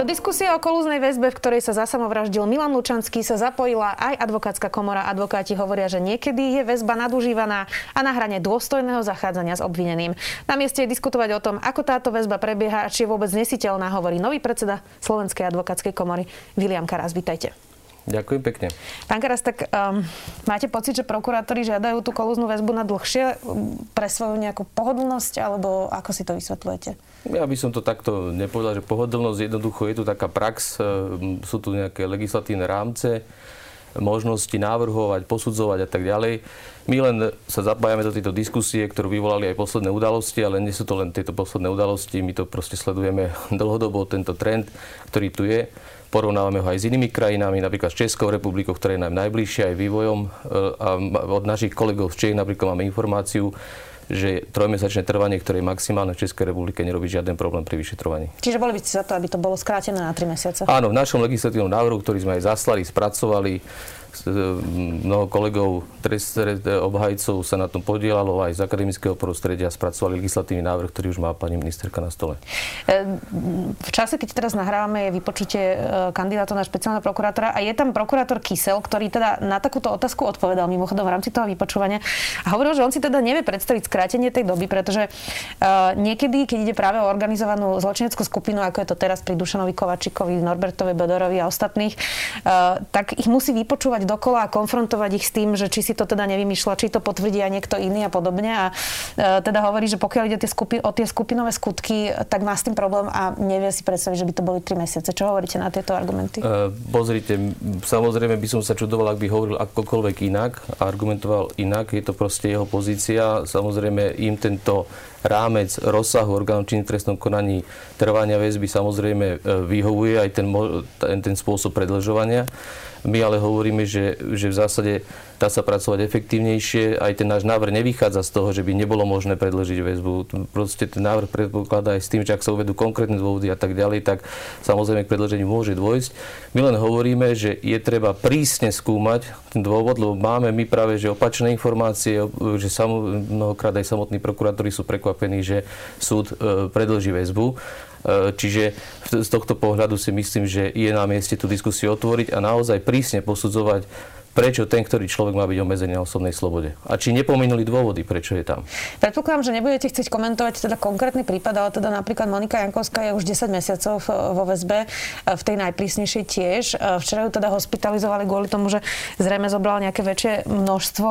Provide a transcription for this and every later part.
Do diskusie o kolúznej väzbe, v ktorej sa zasamovraždil Milan Lučanský, sa zapojila aj advokátska komora. Advokáti hovoria, že niekedy je väzba nadužívaná a na hrane dôstojného zachádzania s obvineným. Na mieste je diskutovať o tom, ako táto väzba prebieha a či je vôbec nesiteľná, hovorí nový predseda Slovenskej advokátskej komory William Karas. Vítajte. Ďakujem pekne. Pán Karas, tak um, máte pocit, že prokurátori žiadajú tú kolúznu väzbu na dlhšie um, pre svoju nejakú pohodlnosť, alebo ako si to vysvetľujete? Ja by som to takto nepovedal, že pohodlnosť jednoducho je tu taká prax, um, sú tu nejaké legislatívne rámce, možnosti návrhovať, posudzovať a tak ďalej. My len sa zapájame do tejto diskusie, ktorú vyvolali aj posledné udalosti, ale nie sú to len tieto posledné udalosti, my to proste sledujeme dlhodobo, tento trend, ktorý tu je. Porovnávame ho aj s inými krajinami, napríklad s Českou republikou, ktorá je nám najbližšia aj vývojom. E, a od našich kolegov z Čech napríklad máme informáciu, že trojmesačné trvanie, ktoré je maximálne v Českej republike, nerobí žiaden problém pri vyšetrovaní. Čiže boli by ste za to, aby to bolo skrátené na 3 mesiace? Áno, v našom legislatívnom návrhu, ktorý sme aj zaslali, spracovali, mnoho kolegov, obhajcov sa na tom podielalo aj z akademického prostredia, spracovali legislatívny návrh, ktorý už má pani ministerka na stole. E, v čase, keď teraz nahrávame, je vypočutie e, kandidátov na špeciálneho prokurátora a je tam prokurátor Kysel, ktorý teda na takúto otázku odpovedal mimochodom v rámci toho vypočúvania a hovoril, že on si teda nevie predstaviť skrátenie tej doby, pretože niekedy, keď ide práve o organizovanú zločineckú skupinu, ako je to teraz pri Dušanovi Kovačikovi, Norbertovi Bedorovi a ostatných, tak ich musí vypočúvať opakovať dokola a konfrontovať ich s tým, že či si to teda nevymýšľa, či to potvrdí aj niekto iný a podobne. A e, teda hovorí, že pokiaľ ide tie skupi- o tie skupinové skutky, tak má s tým problém a nevie si predstaviť, že by to boli 3 mesiace. Čo hovoríte na tieto argumenty? Uh, pozrite, samozrejme by som sa čudoval, ak by hovoril akokoľvek inak a argumentoval inak. Je to proste jeho pozícia. Samozrejme im tento rámec rozsahu orgánov činných trestnom konaní trvania väzby samozrejme e, vyhovuje aj ten, ten, ten spôsob predlžovania. My ale hovoríme, že, že v zásade dá sa pracovať efektívnejšie. Aj ten náš návrh nevychádza z toho, že by nebolo možné predložiť väzbu. Proste ten návrh predpokladá aj s tým, že ak sa uvedú konkrétne dôvody a tak ďalej, tak samozrejme k predloženiu môže dôjsť. My len hovoríme, že je treba prísne skúmať ten dôvod, lebo máme my práve že opačné informácie, že samo, mnohokrát aj samotní prokurátori sú prekvapení, že súd e, predlží väzbu. E, čiže z tohto pohľadu si myslím, že je na mieste tú diskusiu otvoriť a naozaj prísne posudzovať prečo ten, ktorý človek má byť obmedzený na osobnej slobode. A či nepomenuli dôvody, prečo je tam. Predpokladám, že nebudete chcieť komentovať teda konkrétny prípad, ale teda napríklad Monika Jankovská je už 10 mesiacov vo väzbe, e, v tej najprísnejšej tiež. E, včera ju teda hospitalizovali kvôli tomu, že zrejme zobrala nejaké väčšie množstvo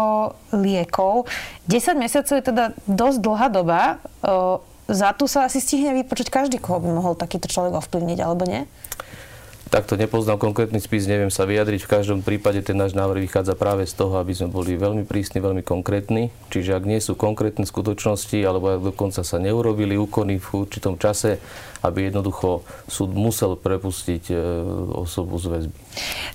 liekov. 10 mesiacov je teda dosť dlhá doba za tu sa asi stihne vypočuť každý, koho by mohol takýto človek ovplyvniť, alebo nie? Takto nepoznám konkrétny spis, neviem sa vyjadriť. V každom prípade ten náš návrh vychádza práve z toho, aby sme boli veľmi prísni, veľmi konkrétni. Čiže ak nie sú konkrétne skutočnosti, alebo ak dokonca sa neurobili úkony v určitom čase, aby jednoducho súd musel prepustiť e, osobu z väzby.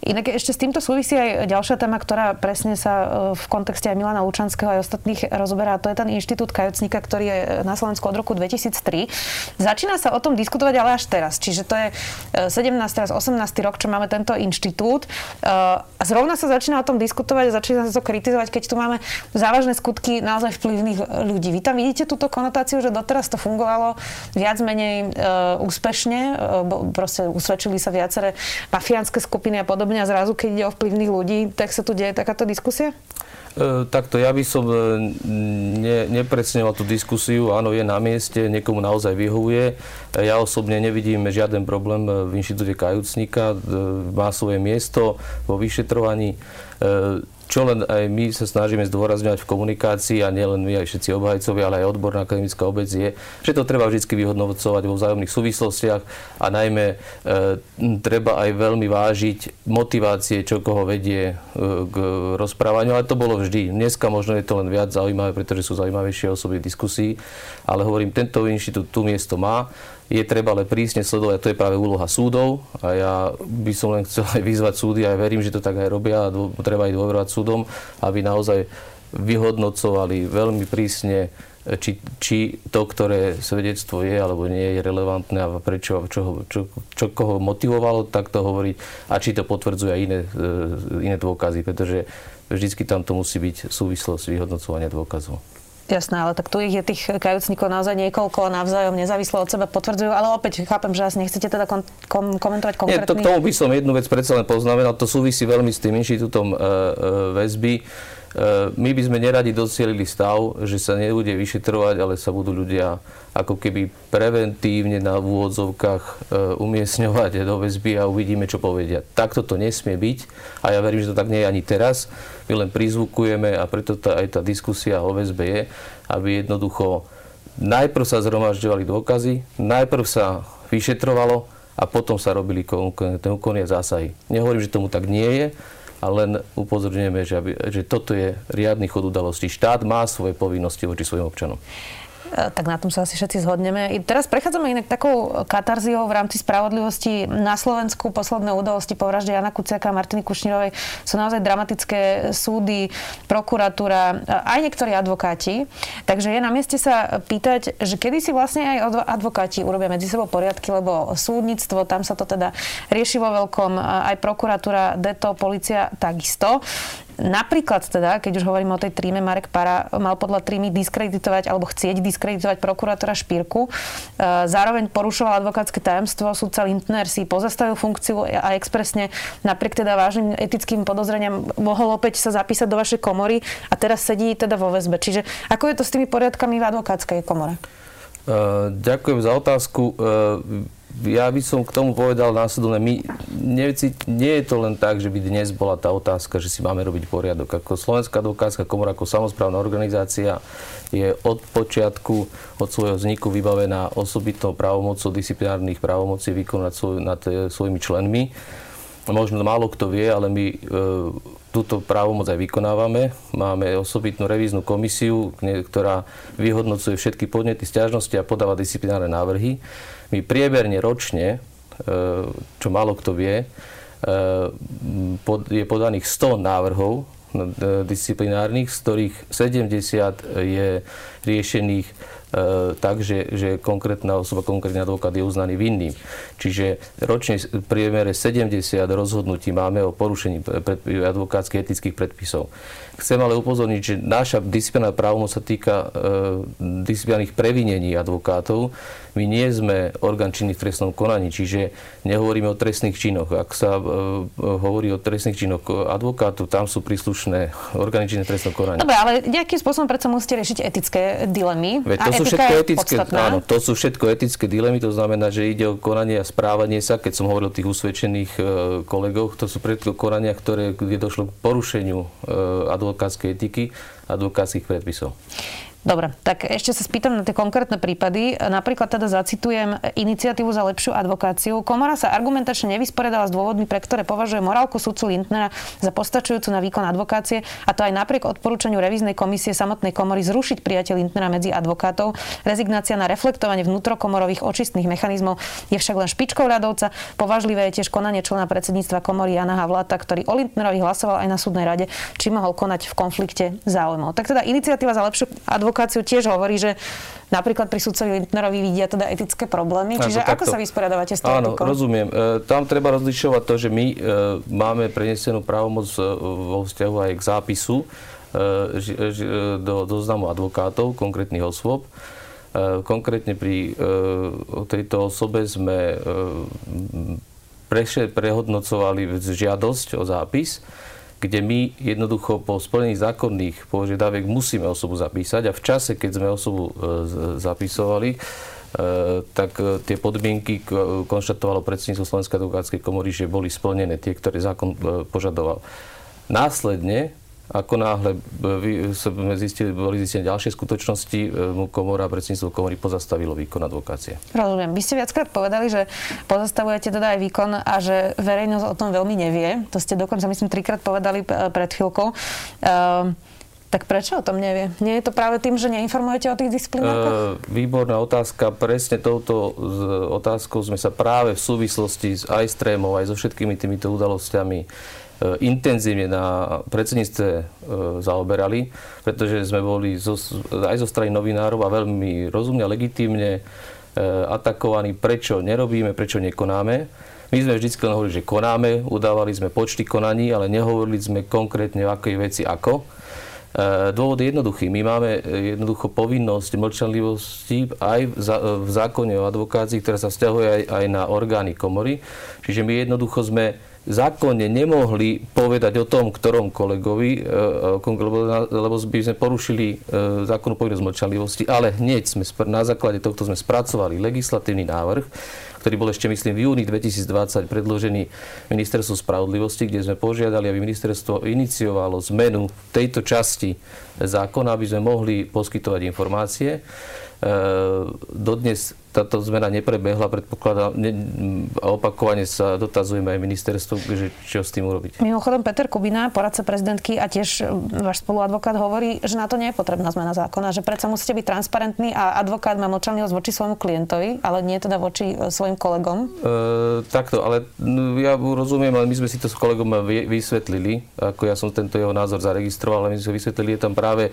Inak ešte s týmto súvisí aj ďalšia téma, ktorá presne sa e, v kontexte aj Milana Lučanského aj ostatných rozoberá. To je ten inštitút kajocníka, ktorý je na Slovensku od roku 2003. Začína sa o tom diskutovať ale až teraz. Čiže to je 17. až 18. rok, čo máme tento inštitút. E, a zrovna sa začína o tom diskutovať a začína sa to kritizovať, keď tu máme závažné skutky naozaj vplyvných ľudí. Vy tam vidíte túto konotáciu, že doteraz to fungovalo viac menej úspešne, eh, proste usvedčili sa viaceré mafiánske skupiny a podobne a zrazu, keď ide o vplyvných ľudí, tak sa tu deje takáto diskusia? E, takto ja by som ne, nepredsňoval tú diskusiu. Áno, je na mieste, niekomu naozaj vyhovuje. Ja osobne nevidím žiaden problém v inštitúte kajúcnika. Má svoje miesto vo vyšetrovaní čo len aj my sa snažíme zdôrazňovať v komunikácii a nielen my, aj všetci obhajcovia, ale aj odborná akademická obec je, že to treba vždy vyhodnocovať vo vzájomných súvislostiach a najmä e, treba aj veľmi vážiť motivácie, čo koho vedie e, k rozprávaniu, ale to bolo vždy. Dneska možno je to len viac zaujímavé, pretože sú zaujímavejšie osoby v diskusii, ale hovorím, tento inštitút tu miesto má je treba ale prísne sledovať, to je práve úloha súdov a ja by som len chcel aj vyzvať súdy a ja verím, že to tak aj robia a treba aj dôverovať súdom, aby naozaj vyhodnocovali veľmi prísne či, či to, ktoré svedectvo je alebo nie je relevantné a prečo, čo, čo, čo koho motivovalo takto hovoriť a či to potvrdzuje aj iné, e, iné dôkazy, pretože vždycky tam to musí byť súvislosť vyhodnocovania dôkazov. Jasné, ale tak tu ich je tých kajúcnikov naozaj niekoľko navzájom nezávislo od seba potvrdzujú, ale opäť chápem, že asi nechcete teda kon, kom, komentovať konkrétny... Nie, to, k tomu by som jednu vec predsa len poznamenal, to súvisí veľmi s tým inštitútom e, e, väzby. E, my by sme neradi docielili stav, že sa nebude vyšetrovať, ale sa budú ľudia ako keby preventívne na úvodzovkách e, umiestňovať do väzby a uvidíme, čo povedia. Takto to nesmie byť a ja verím, že to tak nie je ani teraz. My len prizvukujeme a preto tá, aj tá diskusia o väzbe je, aby jednoducho najprv sa zhromažďovali dôkazy, najprv sa vyšetrovalo a potom sa robili úkony a zásahy. Nehovorím, že tomu tak nie je, a len upozorňujeme, že, aby, že toto je riadny chod udalostí. Štát má svoje povinnosti voči svojim občanom. E, tak na tom sa asi všetci zhodneme. I teraz prechádzame inak takou katarziou v rámci spravodlivosti. Na Slovensku posledné udalosti po vražde Jana Kuciaka a Martiny Kušnírovej sú naozaj dramatické súdy, prokuratúra, e, aj niektorí advokáti. Takže je na mieste sa pýtať, že kedy si vlastne aj advokáti urobia medzi sebou poriadky, lebo súdnictvo, tam sa to teda rieši vo veľkom, aj prokuratúra, deto, policia takisto. Napríklad teda, keď už hovoríme o tej tríme, Marek Para mal podľa trímy diskreditovať alebo chcieť diskreditovať prokurátora Špírku. E, zároveň porušoval advokátske tajomstvo. Sudca Lindner si pozastavil funkciu a expresne napriek teda vážnym etickým podozreniam mohol opäť sa zapísať do vašej komory a teraz sedí teda vo väzbe. Čiže ako je to s tými poriadkami v advokátskej komore? Uh, ďakujem za otázku. Ja by som k tomu povedal následovne, my, nie, nie je to len tak, že by dnes bola tá otázka, že si máme robiť poriadok. Ako Slovenská advokátska komora, ako samozprávna organizácia je od počiatku, od svojho vzniku vybavená osobitnou právomocou disciplinárnych právomocí vykonať svoj, nad e, svojimi členmi. Možno málo kto vie, ale my e, túto právomoc aj vykonávame. Máme osobitnú revíznu komisiu, ktorá vyhodnocuje všetky podnety, stiažnosti a podáva disciplinárne návrhy. My prieberne ročne, e, čo málo kto vie, e, je podaných 100 návrhov e, disciplinárnych, z ktorých 70 je riešených tak, že, že konkrétna osoba, konkrétny advokát je uznaný vinným. Čiže ročne v priemere 70 rozhodnutí máme o porušení advokátskych etických predpisov. Chcem ale upozorniť, že naša disciplinárna právomoc sa týka e, disciplinárnych previnení advokátov. My nie sme orgán činný v trestnom konaní, čiže nehovoríme o trestných činoch. Ak sa e, hovorí o trestných činoch advokátu, tam sú príslušné orgány činné v trestnom konaní. Dobre, ale nejakým spôsobom predsa musíte riešiť etické dilemy. Veď to sú všetko etické, áno, to sú všetko etické dilemy, to znamená, že ide o konanie a správanie sa, keď som hovoril o tých usvedčených e, kolegoch, to sú predko konania, ktoré, kde došlo k porušeniu e, advokátskej etiky, advokátskych predpisov. Dobre, tak ešte sa spýtam na tie konkrétne prípady. Napríklad teda zacitujem iniciatívu za lepšiu advokáciu. Komora sa argumentačne nevysporiadala s dôvodmi, pre ktoré považuje morálku sudcu Lindnera za postačujúcu na výkon advokácie, a to aj napriek odporúčaniu revíznej komisie samotnej komory zrušiť prijatie Lindnera medzi advokátov. Rezignácia na reflektovanie vnútrokomorových očistných mechanizmov je však len špičkou ľadovca. Považlivé je tiež konanie člena predsedníctva komory Jana Havlata, ktorý o Lindnerovi hlasoval aj na súdnej rade, či mohol konať v konflikte záujmov. Tak teda iniciatíva za lepšiu advokáciu advokáciu tiež hovorí, že napríklad pri sudcovi Lindnerovi vidia teda etické problémy. Čiže ako, ako sa vysporiadavate s tou Áno, etikou? rozumiem. E, tam treba rozlišovať to, že my e, máme prenesenú právomoc e, vo vzťahu aj k zápisu do zoznamu advokátov, konkrétnych osôb. Konkrétne pri tejto osobe sme prehodnocovali žiadosť o zápis kde my jednoducho po splnení zákonných požiadaviek musíme osobu zapísať a v čase, keď sme osobu e, zapisovali, e, tak e, tie podmienky konštatovalo predsedníctvo Slovenskej advokátskej komory, že boli splnené tie, ktoré zákon požadoval. Následne ako náhle sme zistili, boli zistené ďalšie skutočnosti, e, mu komora, predsedníctvo komory pozastavilo výkon advokácie. Rozumiem. Vy ste viackrát povedali, že pozastavujete teda aj výkon a že verejnosť o tom veľmi nevie. To ste dokonca, myslím, trikrát povedali e, pred chvíľkou. Ehm, Tak prečo o tom nevie? Nie je to práve tým, že neinformujete o tých disciplinárkach? E, výborná otázka. Presne touto otázkou sme sa práve v súvislosti s aj s trémou, aj so všetkými týmito udalosťami e, intenzívne na predsedníctve e, zaoberali, pretože sme boli zo, aj zo strany novinárov a veľmi rozumne a legitímne e, atakovaní, prečo nerobíme, prečo nekonáme. My sme vždy hovorili, že konáme, udávali sme počty konaní, ale nehovorili sme konkrétne o akej veci ako. E, dôvod je jednoduchý. My máme e, jednoducho povinnosť mlčanlivosti aj v zákone o advokácii, ktorá sa vzťahuje aj na orgány komory. Čiže my jednoducho sme zákonne nemohli povedať o tom, ktorom kolegovi, e, lebo by sme porušili zákonnú povinnosť mlčanlivosti, ale hneď sme na základe tohto sme spracovali legislatívny návrh, ktorý bol ešte, myslím, v júni 2020 predložený ministerstvu spravodlivosti, kde sme požiadali, aby ministerstvo iniciovalo zmenu tejto časti zákona, aby sme mohli poskytovať informácie. E, dodnes táto zmena neprebehla, predpokladám, ne, a opakovane sa dotazujeme aj ministerstvu, že čo s tým urobiť. Mimochodom, Peter Kubina, poradca prezidentky a tiež e, váš spoluadvokát hovorí, že na to nie je potrebná zmena zákona, že predsa musíte byť transparentní a advokát má mlčanlivosť voči svojmu klientovi, ale nie teda voči e, svojim kolegom. E, takto, ale ja rozumiem, ale my sme si to s kolegom vysvetlili, ako ja som tento jeho názor zaregistroval, ale my sme vysvetlili, je tam práve e,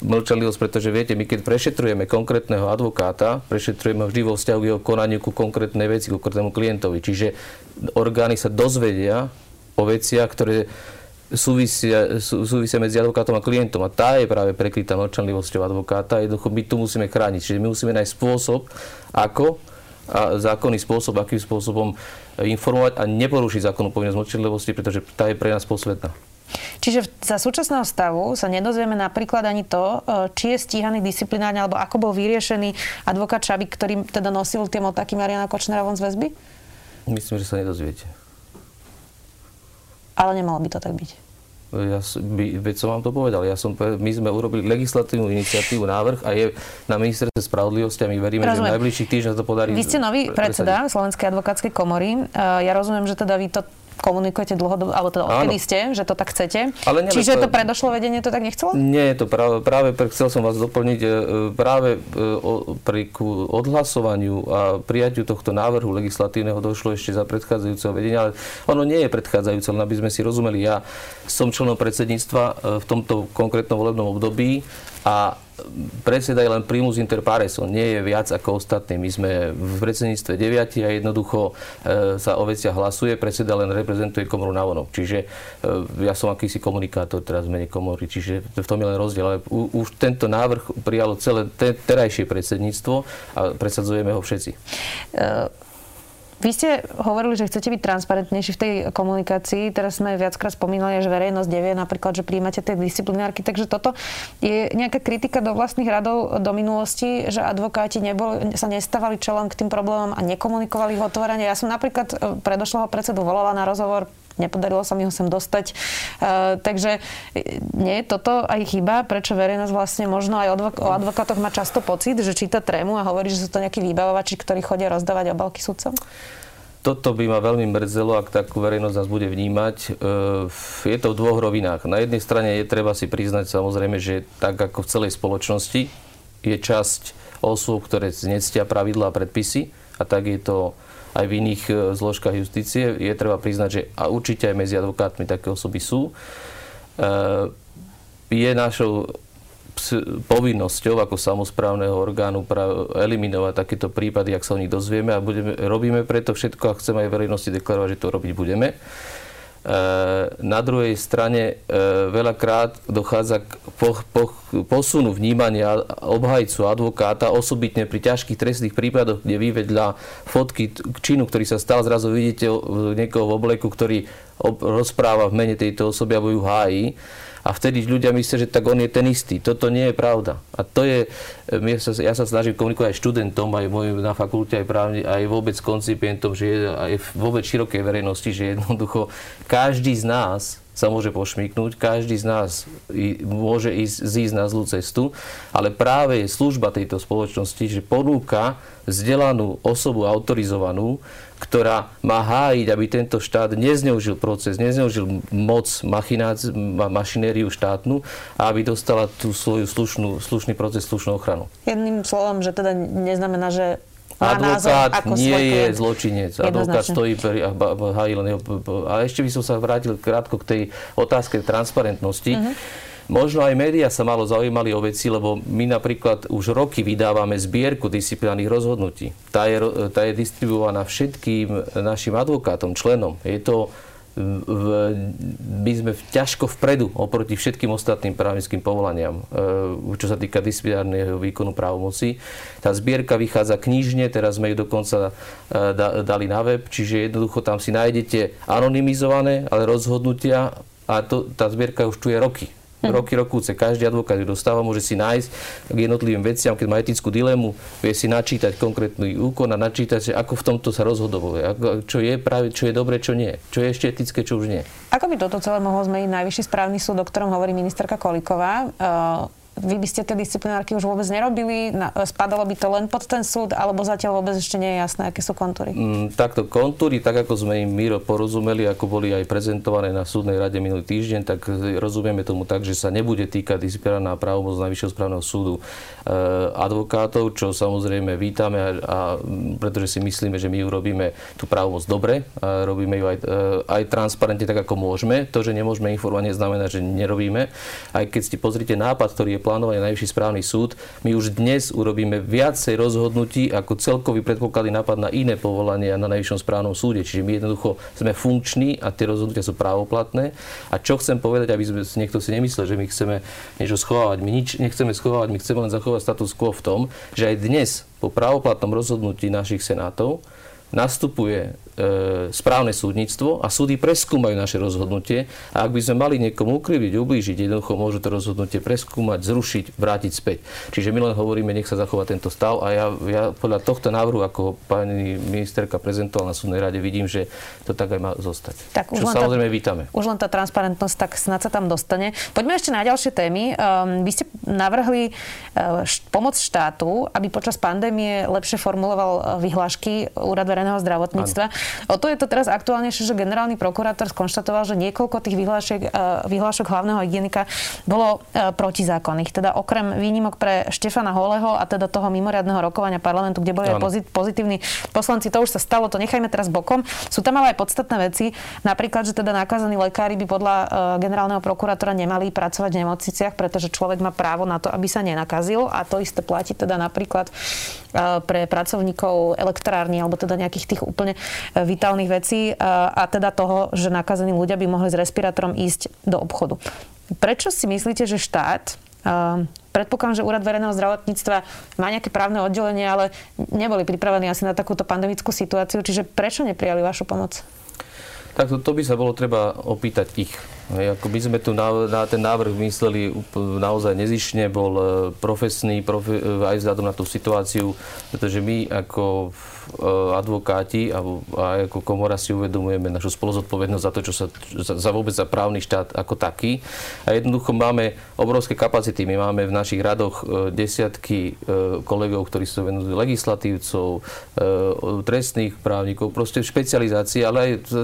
mlčanlivosť, pretože viete, my keď prešetrujeme konkrétneho advokáta, dáta, prešetrujeme vždy vo vzťahu k jeho konaniu ku konkrétnej veci, ku konkrétnemu klientovi. Čiže orgány sa dozvedia o veciach, ktoré súvisia, sú, súvisia medzi advokátom a klientom. A tá je práve prekrytá mlčanlivosťou advokáta. Jednoducho my tu musíme chrániť. Čiže my musíme nájsť spôsob, ako a zákonný spôsob, akým spôsobom informovať a neporušiť zákonnú povinnosť mlčanlivosti, pretože tá je pre nás posvetná. Čiže za súčasného stavu sa nedozvieme napríklad ani to, e, či je stíhaný disciplinárne, alebo ako bol vyriešený advokát Čabik, ktorý teda nosil tie motáky Mariana Kočnera von z väzby? Myslím, že sa nedozviete. Ale nemalo by to tak byť. Ja, by, veď som vám to povedal. Ja som, my sme urobili legislatívnu iniciatívu, návrh a je na ministerstve spravodlivosti a my veríme, rozumiem. že v najbližších týždňoch to podarí. Vy ste nový predseda Slovenskej advokátskej komory. E, ja rozumiem, že teda vy to komunikujete dlhodobo, alebo teda odkedy ste, že to tak chcete. Ale Čiže to predošlo vedenie to tak nechcelo? Nie, je to práve, práve chcel som vás doplniť, e, práve e, pri odhlasovaniu a prijatiu tohto návrhu legislatívneho došlo ešte za predchádzajúceho vedenia, ale ono nie je predchádzajúce, len aby sme si rozumeli. Ja som členom predsedníctva e, v tomto konkrétnom volebnom období a predseda je len primus inter pares, on nie je viac ako ostatní. My sme v predsedníctve 9 a jednoducho e, sa o veciach hlasuje, predseda len reprezentuje komoru na vonok. Čiže e, ja som akýsi komunikátor teraz v mene komory, čiže v tom je len rozdiel. Ale už tento návrh prijalo celé te, terajšie predsedníctvo a presadzujeme ho všetci. E, vy ste hovorili, že chcete byť transparentnejší v tej komunikácii. Teraz sme viackrát spomínali, že verejnosť nevie napríklad, že príjmate tie disciplinárky. Takže toto je nejaká kritika do vlastných radov do minulosti, že advokáti neboli, sa nestávali čelom k tým problémom a nekomunikovali ich otvorene. Ja som napríklad e, predošlého predsedu volala na rozhovor nepodarilo sa mi ho sem dostať. Uh, takže e, nie je toto aj chyba, prečo verejnosť vlastne možno aj advok- o advokátoch má často pocit, že číta trému a hovorí, že sú to nejakí vybavovači, ktorí chodia rozdávať obalky sudcom? Toto by ma veľmi mrzelo, ak takú verejnosť nás bude vnímať. E, je to v dvoch rovinách. Na jednej strane je treba si priznať samozrejme, že tak ako v celej spoločnosti je časť osôb, ktoré znectia pravidlá a predpisy a tak je to aj v iných e, zložkách justície. Je treba priznať, že a určite aj medzi advokátmi také osoby sú. E, je našou povinnosťou ako samozprávneho orgánu eliminovať takéto prípady, ak sa o nich dozvieme a budeme, robíme preto všetko a chceme aj verejnosti deklarovať, že to robiť budeme. E, na druhej strane e, veľakrát dochádza k posunu vnímania obhajcu, advokáta, osobitne pri ťažkých trestných prípadoch, kde vy vedľa fotky k činu, ktorý sa stal, zrazu vidíte niekoho v obleku, ktorý rozpráva v mene tejto osoby alebo ju hájí a vtedy ľudia myslia, že tak on je ten istý. Toto nie je pravda. A to je, ja sa snažím komunikovať aj študentom, aj mojim na fakulte, aj, právne, aj vôbec koncipientom, že je aj vôbec širokej verejnosti, že jednoducho každý z nás sa môže pošmiknúť, každý z nás môže ísť, zísť na zlú cestu, ale práve je služba tejto spoločnosti, že ponúka vzdelanú osobu autorizovanú, ktorá má hájiť, aby tento štát nezneužil proces, nezneužil moc mašinériu štátnu a aby dostala tú svoju slušnú, slušný proces, slušnú ochranu. Jedným slovom, že teda neznamená, že Advokát názor, nie je zločinec. Advokát stojí a hájí len jeho... A ešte by som sa vrátil krátko k tej otázke transparentnosti. Uh-huh. Možno aj médiá sa malo zaujímali o veci, lebo my napríklad už roky vydávame zbierku disciplinárnych rozhodnutí. Tá je, tá je distribuovaná všetkým našim advokátom, členom. Je to v, my sme ťažko vpredu oproti všetkým ostatným právnickým povolaniam, e, čo sa týka disciplinárneho výkonu právomoci. Tá zbierka vychádza knižne, teraz sme ju dokonca e, dali na web, čiže jednoducho tam si nájdete anonymizované, ale rozhodnutia a to, tá zbierka už tu je roky hm. roky, rokúce. Každý advokát ju dostáva, môže si nájsť k jednotlivým veciam, keď má etickú dilemu, vie si načítať konkrétny úkon a načítať, ako v tomto sa rozhodovalo, čo je práve, čo je dobre, čo nie, čo je ešte etické, čo už nie. Ako by toto celé mohol zmeniť Najvyšší správny súd, o ktorom hovorí ministerka Koliková? Uh vy by ste tie disciplinárky už vôbec nerobili? Spadalo by to len pod ten súd, alebo zatiaľ vôbec ešte nie je jasné, aké sú kontúry? Mm, takto kontúry, tak ako sme im my porozumeli, ako boli aj prezentované na súdnej rade minulý týždeň, tak rozumieme tomu tak, že sa nebude týkať disciplinárna právomoc Najvyššieho správneho súdu e, advokátov, čo samozrejme vítame, a, a, pretože si myslíme, že my urobíme tú právomoc dobre, a robíme ju aj, e, aj transparentne tak, ako môžeme. To, že nemôžeme informovať, znamená, že nerobíme. Aj keď si pozrite nápad, ktorý je plánovaný Najvyšší správny súd, my už dnes urobíme viacej rozhodnutí ako celkový predpokladný nápad na iné povolania na Najvyššom správnom súde. Čiže my jednoducho sme funkční a tie rozhodnutia sú právoplatné. A čo chcem povedať, aby sme, niekto si nemyslel, že my chceme niečo schovávať. My nič nechceme schovávať, my chceme len zachovať status quo v tom, že aj dnes po právoplatnom rozhodnutí našich senátov nastupuje e, správne súdnictvo a súdy preskúmajú naše rozhodnutie a ak by sme mali niekomu ukriviť, ublížiť, jednoducho môžu to rozhodnutie preskúmať, zrušiť, vrátiť späť. Čiže my len hovoríme, nech sa zachová tento stav a ja, ja podľa tohto návrhu, ako pani ministerka prezentovala na súdnej rade, vidím, že to tak aj má zostať. Tak už Čo samozrejme tá, vítame. Už len tá transparentnosť, tak snad sa tam dostane. Poďme ešte na ďalšie témy. Um, vy ste navrhli uh, pomoc štátu, aby počas pandémie lepšie formuloval uh, vyhlášky Úrad verejného zdravotníctva. Ano. O to je to teraz aktuálnejšie, že generálny prokurátor skonštatoval, že niekoľko tých vyhlášok, e, vyhlášok hlavného hygienika bolo e, protizákonných. Teda okrem výnimok pre Štefana Holeho a teda toho mimoriadného rokovania parlamentu, kde boli aj pozitívni poslanci, to už sa stalo, to nechajme teraz bokom. Sú tam ale aj podstatné veci, napríklad, že teda nakázaní lekári by podľa e, generálneho prokurátora nemali pracovať v nemocniciach, pretože človek má právo na to, aby sa nenakazil a to isté platí teda napríklad pre pracovníkov elektrárny alebo teda nejakých tých úplne vitálnych vecí a teda toho, že nakazení ľudia by mohli s respirátorom ísť do obchodu. Prečo si myslíte, že štát Predpokladám, že Úrad verejného zdravotníctva má nejaké právne oddelenie, ale neboli pripravení asi na takúto pandemickú situáciu, čiže prečo neprijali vašu pomoc? Tak to, to by sa bolo treba opýtať ich. Ako by sme tu na, na ten návrh mysleli naozaj nezišne, bol e, profesný profe, e, aj vzhľadom na tú situáciu, pretože my ako E, advokáti a, a ako komora si uvedomujeme našu spoluzodpovednosť za to, čo sa za, za vôbec za právny štát ako taký. A jednoducho máme obrovské kapacity. My máme v našich radoch e, desiatky e, kolegov, ktorí sú venujú legislatívcov, trestných právnikov, proste špecializácie, ale aj s,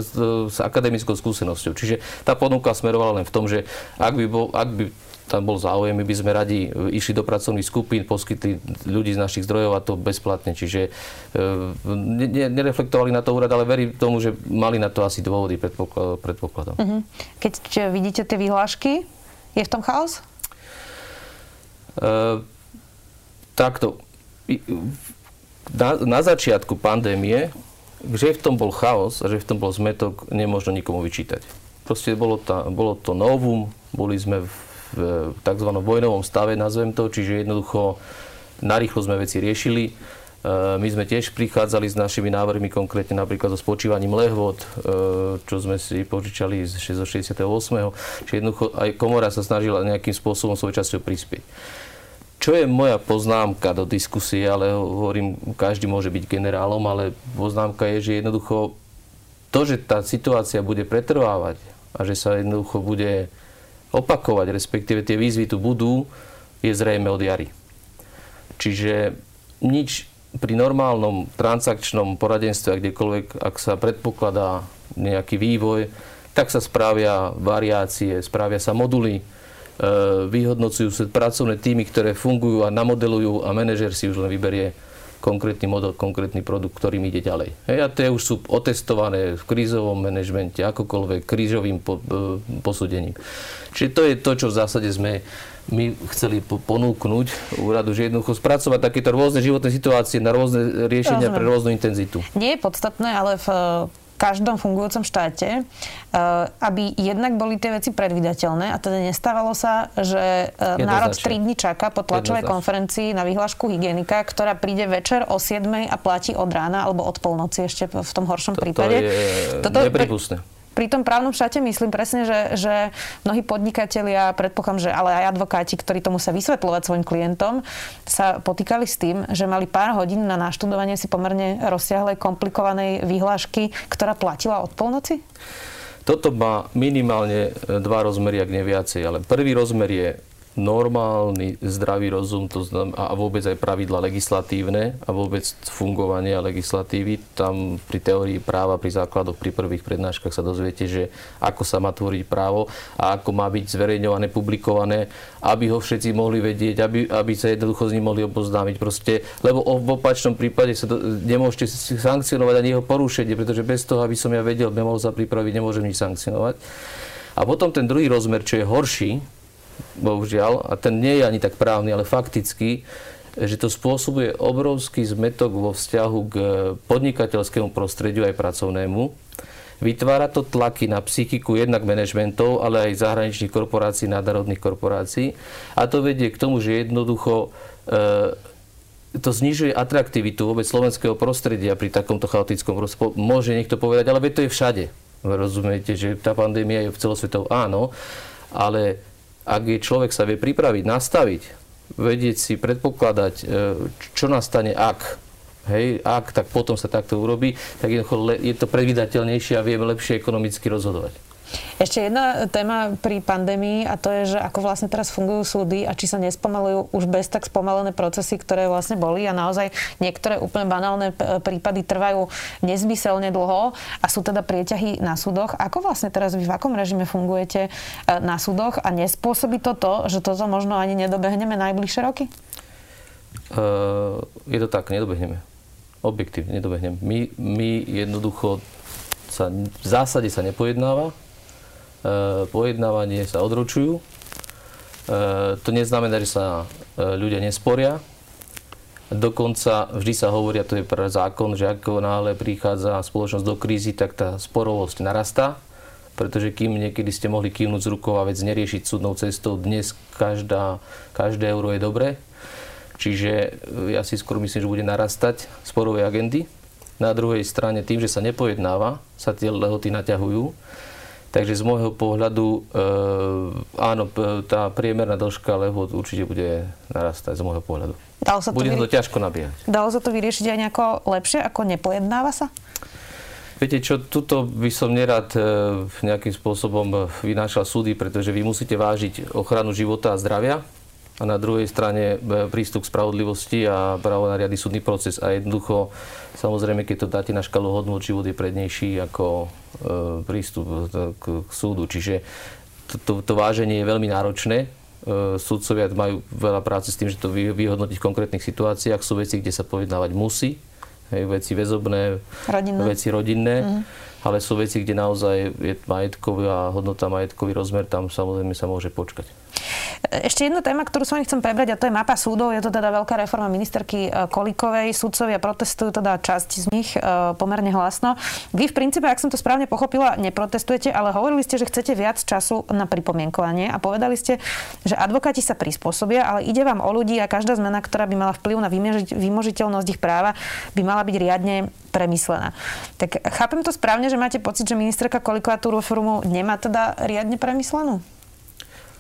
s akademickou skúsenosťou. Čiže tá ponuka smerovala len v tom, že ak by, bol, ak by tam bol záujem, my by sme radi išli do pracovných skupín, poskytli ľudí z našich zdrojov a to bezplatne. Čiže e, nereflektovali na to úrad, ale verím tomu, že mali na to asi dôvody, predpokladom. Uh-huh. Keď vidíte tie vyhlášky, je v tom chaos? E, takto. Na, na začiatku pandémie, že v tom bol chaos že v tom bol zmetok, nemôžno nikomu vyčítať. Proste bolo, tá, bolo to novum, boli sme v v tzv. vojnovom stave, nazvem to, čiže jednoducho narýchlo sme veci riešili. E, my sme tiež prichádzali s našimi návrhmi, konkrétne napríklad so spočívaním lehvod, e, čo sme si požičali z 68. Čiže jednoducho aj komora sa snažila nejakým spôsobom svoj časťou prispieť. Čo je moja poznámka do diskusie, ale hovorím, každý môže byť generálom, ale poznámka je, že jednoducho to, že tá situácia bude pretrvávať a že sa jednoducho bude opakovať, respektíve tie výzvy tu budú, je zrejme od jary. Čiže nič pri normálnom transakčnom poradenstve, kdekoľvek, ak sa predpokladá nejaký vývoj, tak sa spravia variácie, spravia sa moduly, e, vyhodnocujú sa pracovné týmy, ktoré fungujú a namodelujú a manažer si už len vyberie konkrétny model, konkrétny produkt, ktorým ide ďalej. Hej, a tie už sú otestované v krízovom manažmente, akokoľvek krížovým po, e, posúdením. Čiže to je to, čo v zásade sme my chceli ponúknuť úradu, že jednoducho spracovať takéto rôzne životné situácie na rôzne riešenia Rozumiem. pre rôznu intenzitu. Nie je podstatné, ale v každom fungujúcom štáte, eh, aby jednak boli tie veci predvydateľné a teda nestávalo sa, že eh, národ 3 dní čaká po tlačovej konferencii na vyhlášku hygienika, ktorá príde večer o 7 a platí od rána alebo od polnoci ešte v tom horšom Toto prípade. Je Toto je pri tom právnom štáte myslím presne, že, že mnohí podnikatelia, predpokladám, že ale aj advokáti, ktorí to musia vysvetľovať svojim klientom, sa potýkali s tým, že mali pár hodín na naštudovanie si pomerne rozsiahlej, komplikovanej výhlášky, ktorá platila od polnoci? Toto má minimálne dva rozmery, ak neviacej. Ale prvý rozmer je normálny zdravý rozum to znam, a vôbec aj pravidla legislatívne a vôbec fungovanie legislatívy. Tam pri teórii práva, pri základoch, pri prvých prednáškach sa dozviete, že ako sa má tvoriť právo a ako má byť zverejňované, publikované, aby ho všetci mohli vedieť, aby, aby sa jednoducho s ním mohli oboznámiť. Proste, lebo v opačnom prípade sa do, nemôžete sankcionovať ani jeho porušenie, pretože bez toho, aby som ja vedel, nemohol sa pripraviť, nemôžem nič sankcionovať. A potom ten druhý rozmer, čo je horší, bohužiaľ, a ten nie je ani tak právny, ale faktický, že to spôsobuje obrovský zmetok vo vzťahu k podnikateľskému prostrediu aj pracovnému. Vytvára to tlaky na psychiku jednak manažmentov, ale aj zahraničných korporácií, národných korporácií. A to vedie k tomu, že jednoducho e, to znižuje atraktivitu vôbec slovenského prostredia pri takomto chaotickom rozpo- Môže niekto povedať, ale to je všade. Rozumiete, že tá pandémia je v celosvetov áno, ale ak je človek sa vie pripraviť, nastaviť, vedieť si, predpokladať, e, čo nastane, ak, hej, ak, tak potom sa takto urobí, tak je to predvydateľnejšie a vieme lepšie ekonomicky rozhodovať. Ešte jedna téma pri pandémii a to je, že ako vlastne teraz fungujú súdy a či sa nespomalujú už bez tak spomalené procesy, ktoré vlastne boli a naozaj niektoré úplne banálne prípady trvajú nezmyselne dlho a sú teda prieťahy na súdoch. Ako vlastne teraz vy v akom režime fungujete e, na súdoch a nespôsobí to to, že toto možno ani nedobehneme najbližšie roky? Uh, je to tak, nedobehneme. Objektívne nedobehneme. My, my jednoducho sa v zásade sa nepojednáva, E, pojednávanie sa odročujú. E, to neznamená, že sa e, ľudia nesporia. Dokonca vždy sa hovorí, a to je pre zákon, že ako náhle prichádza spoločnosť do krízy, tak tá sporovosť narastá. Pretože kým niekedy ste mohli kývnuť z rukou a vec neriešiť súdnou cestou, dnes každá, každé euro je dobré. Čiže ja si skôr myslím, že bude narastať sporové agendy. Na druhej strane tým, že sa nepojednáva, sa tie lehoty naťahujú Takže z môjho pohľadu, e, áno, tá priemerná dĺžka lehot určite bude narastať z môjho pohľadu. Dalo sa to bude vyri- to ťažko nabíjať. Dalo sa to vyriešiť aj nejako lepšie, ako nepojednáva sa? Viete čo, tuto by som nerad e, nejakým spôsobom vynášal súdy, pretože vy musíte vážiť ochranu života a zdravia a na druhej strane e, prístup k spravodlivosti a právo na riady súdny proces. A jednoducho, samozrejme, keď to dáte na škalu hodnot, život je prednejší ako e, prístup k, k súdu. Čiže to, to, to váženie je veľmi náročné. E, súdcovia majú veľa práce s tým, že to vyhodnotiť v konkrétnych situáciách. Sú veci, kde sa povedávať musí. Hej, veci väzobné, rodinné. veci rodinné. Mm-hmm ale sú veci, kde naozaj je majetkový a hodnota majetkový rozmer, tam samozrejme sa môže počkať. Ešte jedna téma, ktorú s vami chcem prebrať, a to je mapa súdov. Je to teda veľká reforma ministerky e, Kolikovej. Súdcovia protestujú, teda časť z nich e, pomerne hlasno. Vy v princípe, ak som to správne pochopila, neprotestujete, ale hovorili ste, že chcete viac času na pripomienkovanie a povedali ste, že advokáti sa prispôsobia, ale ide vám o ľudí a každá zmena, ktorá by mala vplyv na vymožiteľnosť ich práva, by mala byť riadne premyslená. Tak chápem to správne, že máte pocit, že ministerka Koliková tú reformu nemá teda riadne premyslenú?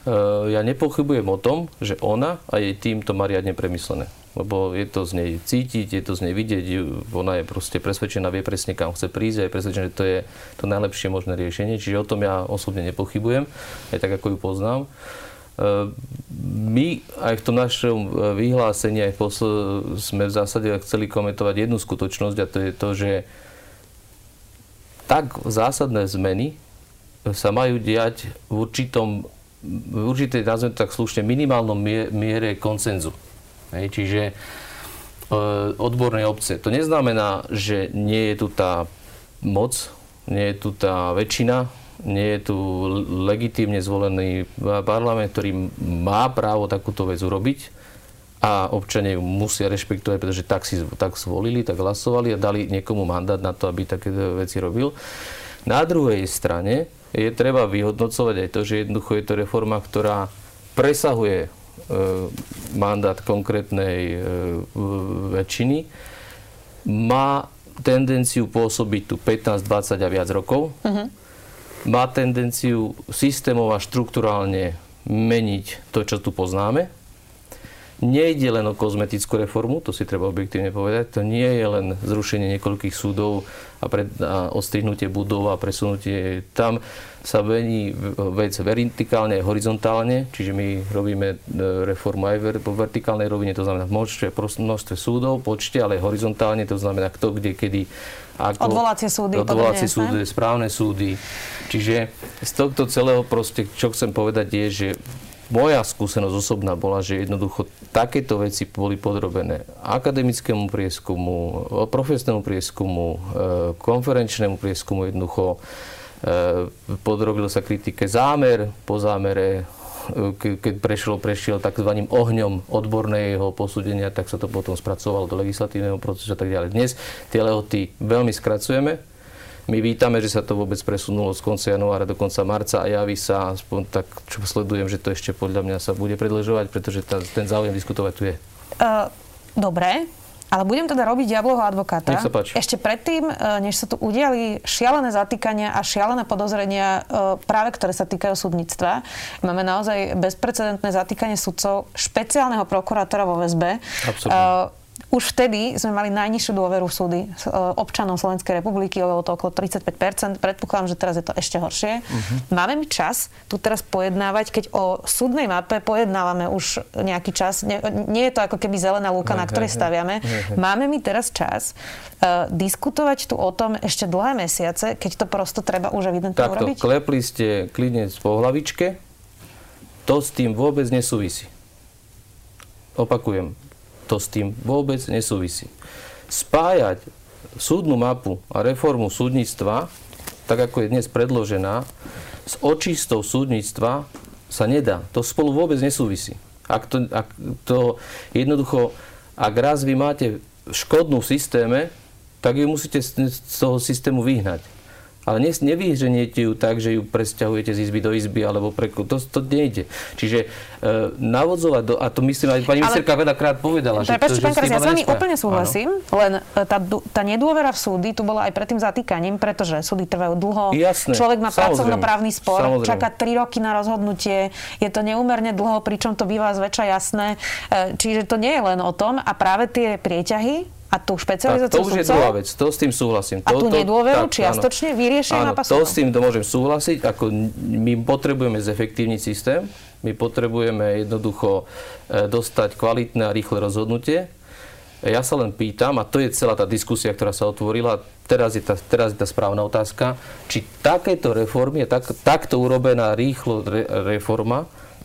Eh, ja nepochybujem o tom, že ona a jej tým to má riadne premyslené. Lebo je to z nej cítiť, je to z nej vidieť, ona je proste presvedčená, vie presne kam chce prísť a je presvedčená, že to je to najlepšie možné riešenie. Čiže o tom ja osobne nepochybujem, aj tak ako ju poznám. my aj v tom našom vyhlásení aj posl- sme v zásade chceli komentovať jednu skutočnosť a to je to, že tak zásadné zmeny sa majú diať v určitom v určitej, nazvem tak slušne, minimálnom miere koncenzu. Hej, čiže e, odbornej obce. To neznamená, že nie je tu tá moc, nie je tu tá väčšina, nie je tu legitímne zvolený parlament, ktorý má právo takúto vec urobiť a občania ju musia rešpektovať, pretože tak si tak zvolili, tak hlasovali a dali niekomu mandát na to, aby také veci robil. Na druhej strane je treba vyhodnocovať aj to, že jednoducho je to reforma, ktorá presahuje e, mandát konkrétnej e, väčšiny, má tendenciu pôsobiť tu 15, 20 a viac rokov. Uh-huh má tendenciu systémov a štruktúrálne meniť to, čo tu poznáme. Nejde len o kozmetickú reformu, to si treba objektívne povedať. To nie je len zrušenie niekoľkých súdov a, pred, a odstrihnutie budov a presunutie. Tam sa mení vec vertikálne a horizontálne, čiže my robíme e, reformu aj vo vertikálnej rovine, to znamená v množstve, množstve súdov, počte, ale horizontálne, to znamená kto, kde, kedy, ako, odvolacie súdy. Odvolacie súdy, správne súdy. Čiže z tohto celého proste, čo chcem povedať je, že moja skúsenosť osobná bola, že jednoducho takéto veci boli podrobené akademickému prieskumu, profesnému prieskumu, e, konferenčnému prieskumu jednoducho. E, podrobil sa kritike zámer, po zámere keď prešiel, prešiel tzv. ohňom odborného posúdenia, tak sa to potom spracovalo do legislatívneho procesu a tak ďalej. Dnes tie lehoty veľmi skracujeme. My vítame, že sa to vôbec presunulo z konca januára do konca marca a javí sa, aspoň tak, čo sledujem, že to ešte podľa mňa sa bude predlžovať, pretože tá, ten záujem diskutovať tu je. Uh, dobre, ale budem teda robiť diabloho advokáta. Nech sa páči. Ešte predtým, než sa tu udiali šialené zatýkania a šialené podozrenia, práve ktoré sa týkajú súdnictva, máme naozaj bezprecedentné zatýkanie sudcov, špeciálneho prokurátora vo väzbe. Absolutne. Uh, už vtedy sme mali najnižšiu dôveru v súdy e, občanov Slovenskej republiky, bolo to okolo 35%. Predpokladám, že teraz je to ešte horšie. Uh-huh. Máme mi čas tu teraz pojednávať, keď o súdnej mape pojednávame už nejaký čas. Nie, nie je to ako keby zelená lúka, na ktorej staviame. Máme mi teraz čas uh, diskutovať tu o tom ešte dlhé mesiace, keď to prosto treba už evidentne Takto, urobiť? klepli ste klinec po hlavičke, to s tým vôbec nesúvisí. Opakujem, to s tým vôbec nesúvisí. Spájať súdnu mapu a reformu súdnictva, tak ako je dnes predložená, s očistou súdnictva sa nedá. To spolu vôbec nesúvisí. Ak to, ak to jednoducho, ak raz vy máte škodnú v systéme, tak ju musíte z toho systému vyhnať. Ale nevyženiete ju tak, že ju presťahujete z izby do izby, alebo pre... To, to nejde. Čiže e, navodzovať, do, a to myslím aj pani ministerka veľakrát povedala, že, to, že pán Kras, ja s vami úplne súhlasím, Áno. len e, tá, tá nedôvera v súdy tu bola aj pred tým zatýkaním, pretože súdy trvajú dlho, Jasné, človek má pracovnoprávny spor, samozrejme. čaká 3 roky na rozhodnutie, je to neúmerne dlho, pričom to býva zväčša jasné. E, čiže to nie je len o tom a práve tie prieťahy a tú špecializáciu To už je druhá vec, to s tým súhlasím. A tú nedôveru tak, čiastočne vyriešia áno, to s tým to môžem súhlasiť. Ako my potrebujeme zefektívniť systém, my potrebujeme jednoducho e, dostať kvalitné a rýchle rozhodnutie. Ja sa len pýtam, a to je celá tá diskusia, ktorá sa otvorila, teraz je tá, teraz je tá správna otázka, či takéto reformy, tak, takto urobená rýchlo re, reforma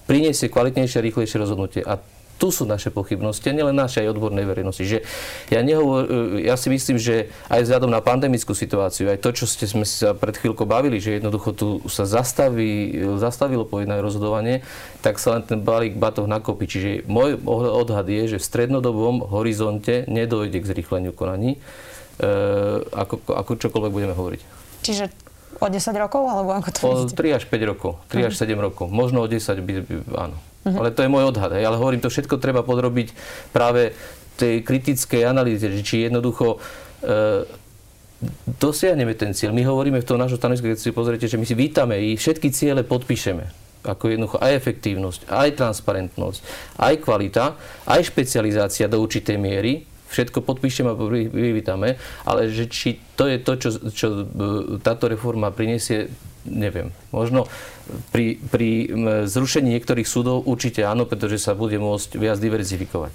priniesie kvalitnejšie a rýchlejšie rozhodnutie. A tu sú naše pochybnosti, a nielen naše, aj odbornej verejnosti. Že ja, nehovor, e, ja si myslím, že aj vzhľadom na pandemickú situáciu, aj to, čo ste sme sa pred chvíľkou bavili, že jednoducho tu sa zastaví, zastavilo pojedné rozhodovanie, tak sa len ten balík batoh nakopí. Čiže môj odhad je, že v strednodobom horizonte nedojde k zrýchleniu konaní, e, ako, ako čokoľvek budeme hovoriť. Čiže o 10 rokov, alebo ako to O 3 až 5 rokov, 3 až 7 mhm. rokov. Možno o 10 by, by áno. Uh-huh. Ale to je môj odhad. Ale hovorím, to všetko treba podrobiť práve tej kritickej analýze, či jednoducho e, dosiahneme ten cieľ. My hovoríme v tom našom stanovisku, keď si pozriete, že my si vítame i všetky ciele podpíšeme ako jednoducho aj efektívnosť, aj transparentnosť, aj kvalita, aj špecializácia do určitej miery, všetko podpíšeme a privítame, ale že či to je to, čo, čo e, táto reforma prinesie, neviem. Možno pri, pri zrušení niektorých súdov určite áno, pretože sa bude môcť viac diverzifikovať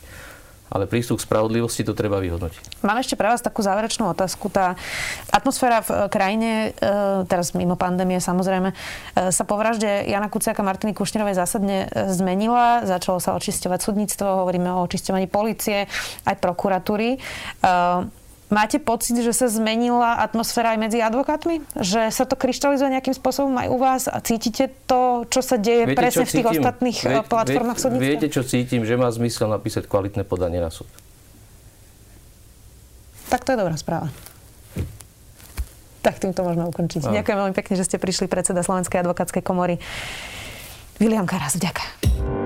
ale prístup k spravodlivosti to treba vyhodnotiť. Mám ešte pre vás takú záverečnú otázku. Tá atmosféra v eh, krajine, eh, teraz mimo pandémie samozrejme, eh, sa po vražde Jana Kuciaka Martiny Kušnerovej zásadne zmenila. Začalo sa očisťovať súdnictvo, hovoríme o očisťovaní policie, aj prokuratúry. Máte pocit, že sa zmenila atmosféra aj medzi advokátmi? Že sa to kryštalizuje nejakým spôsobom aj u vás a cítite to, čo sa deje viete, presne v tých cítim? ostatných Vie, platformách súdnictva? Viete, čo cítim? Že má zmysel napísať kvalitné podanie na súd. Tak to je dobrá správa. Tak týmto môžeme ukončiť. A. Ďakujem veľmi pekne, že ste prišli predseda Slovenskej advokátskej komory. William Karas, ďakujem.